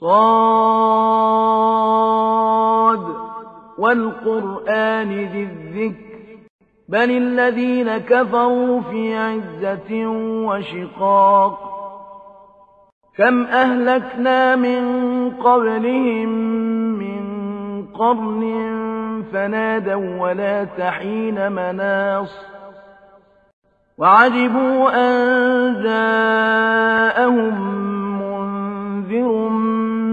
صاد والقرآن ذي الذكر. بل الذين كفروا في عزة وشقاق. كم أهلكنا من قبلهم من قرن فنادوا ولا تحين مناص. وعجبوا أن جاءهم منذر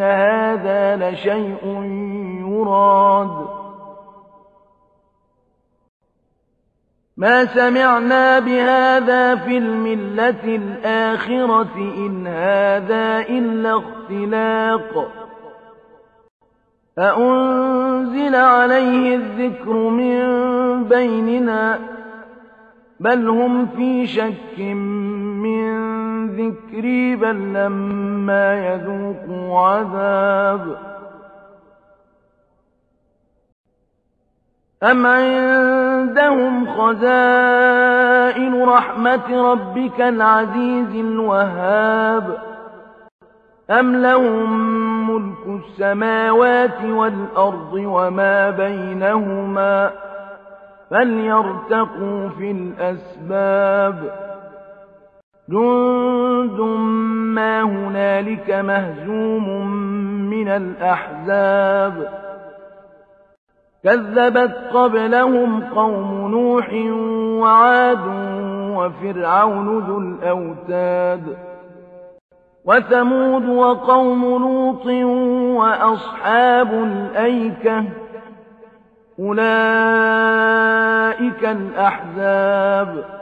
هذا لشيء يراد. ما سمعنا بهذا في الملة الآخرة إن هذا إلا اختلاق. أأنزل عليه الذكر من بيننا؟ بل هم في شك ذكري بل لما يذوقوا عذاب أم عندهم خزائن رحمة ربك العزيز الوهاب أم لهم ملك السماوات والأرض وما بينهما فليرتقوا في الأسباب جند ما هنالك مهزوم من الأحزاب كذبت قبلهم قوم نوح وعاد وفرعون ذو الأوتاد وثمود وقوم لوط وأصحاب الأيكة أولئك الأحزاب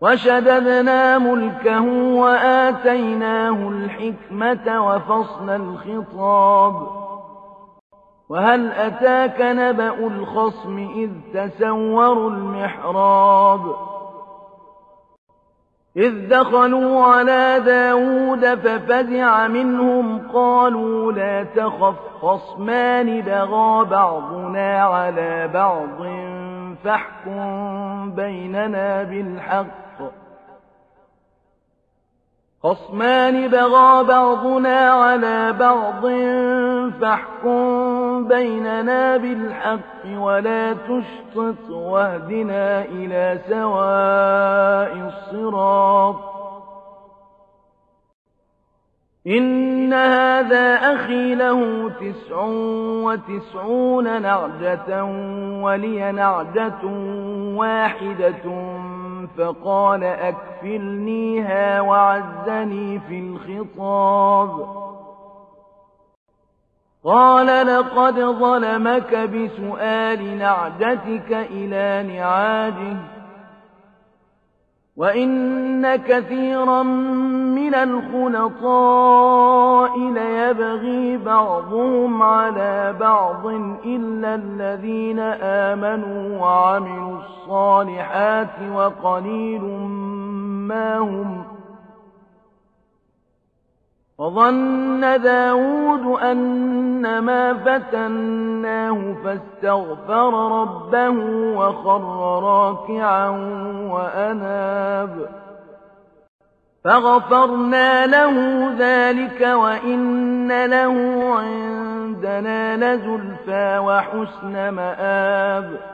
وشددنا ملكه وآتيناه الحكمة وفصل الخطاب وهل أتاك نبأ الخصم إذ تسوروا المحراب إذ دخلوا على داود ففزع منهم قالوا لا تخف خصمان بغى بعضنا على بعض فاحكم بيننا بالحق خصمان بغى بعضنا على بعض فاحكم بيننا بالحق ولا تشطط واهدنا إلى سواء الصراط. إن هذا أخي له تسع وتسعون نعجة ولي نعجة واحدة فقال أكفلنيها وعزني في الخطاب. قال لقد ظلمك بسؤال نعجتك إلى نعاجه. وإن كثيرا من الخلطاء ليبغي بعضهم على بعض إلا الذين آمنوا وعملوا الصالحات وقليل ما هم وظن داود أنما فتناه فاستغفر ربه وخر راكعا وأناب. فغفرنا له ذلك وإن له عندنا لزلفى وحسن مآب.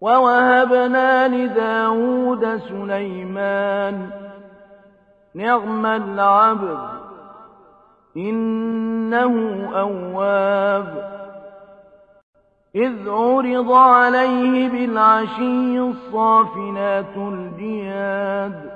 ووهبنا لداود سليمان نعم العبد إنه أواب إذ عرض عليه بالعشي الصافنات الجياد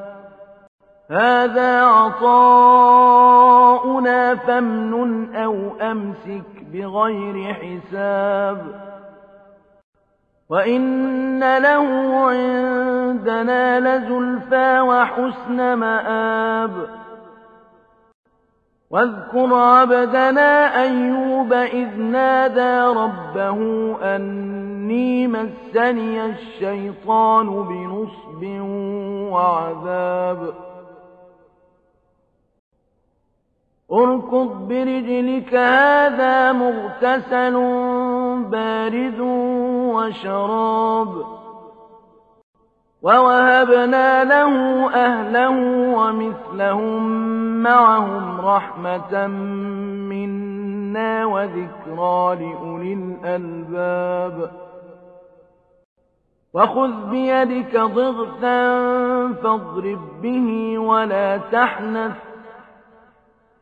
هذا عطاؤنا فامنن أو أمسك بغير حساب. وإن له عندنا لزلفى وحسن مآب. واذكر عبدنا أيوب إذ نادى ربه أني مسني الشيطان بنصب وعذاب. اركض برجلك هذا مغتسل بارد وشراب. ووهبنا له أهله ومثلهم معهم رحمة منا وذكرى لأولي الألباب. وخذ بيدك ضغثا فاضرب به ولا تحنث.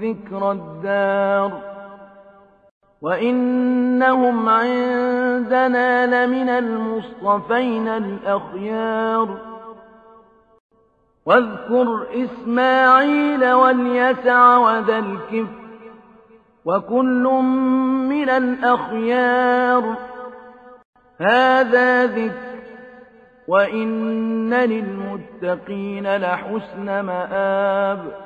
ذكر الدار وإنهم عندنا لمن المصطفين الأخيار واذكر إسماعيل واليسع وذا الكفر وكل من الأخيار هذا ذكر وإن للمتقين لحسن مآب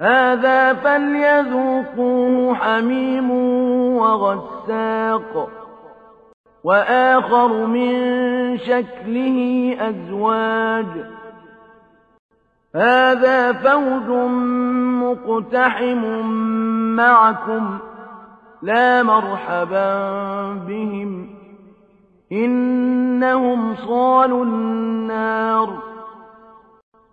هذا فليذوقوه حميم وغساق. وآخر من شكله أزواج. هذا فوج مقتحم معكم. لا مرحبا بهم. إنهم صالوا النار.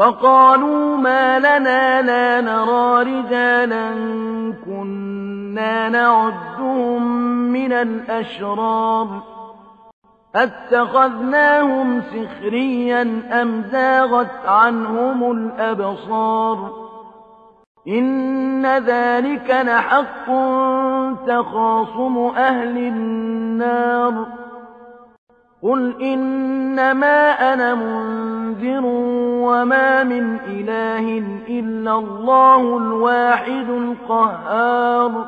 وقالوا ما لنا لا نرى رجالا كنا نعدهم من الأشرار أتخذناهم سخريا أم زاغت عنهم الأبصار إن ذلك لحق تخاصم أهل النار قل إنما أنا منذر وما من إله إلا الله الواحد القهار.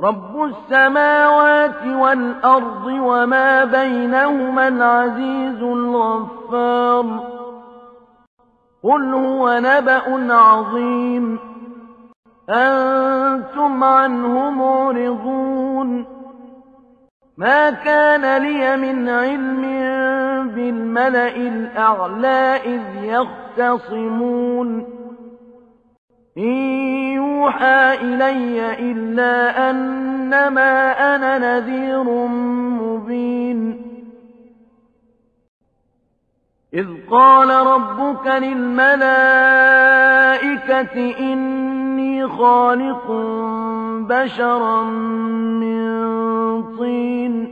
رب السماوات والأرض وما بينهما العزيز الغفار. قل هو نبأ عظيم. أنتم عنه معرضون. ما كان لي من علم بالملأ الأعلى إذ يختصمون. إن يوحى إلي إلا أنما أنا نذير مبين. إذ قال ربك للملائكة إني خالق بشرا من طين.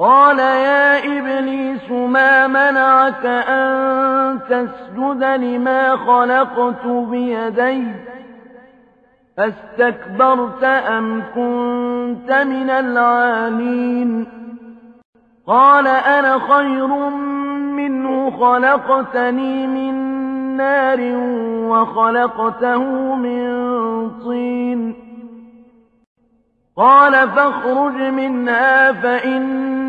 قال يا إبليس ما منعك أن تسجد لما خلقت بيدي؟ أستكبرت أم كنت من العالين؟ قال أنا خير منه خلقتني من نار وخلقته من طين. قال فاخرج منها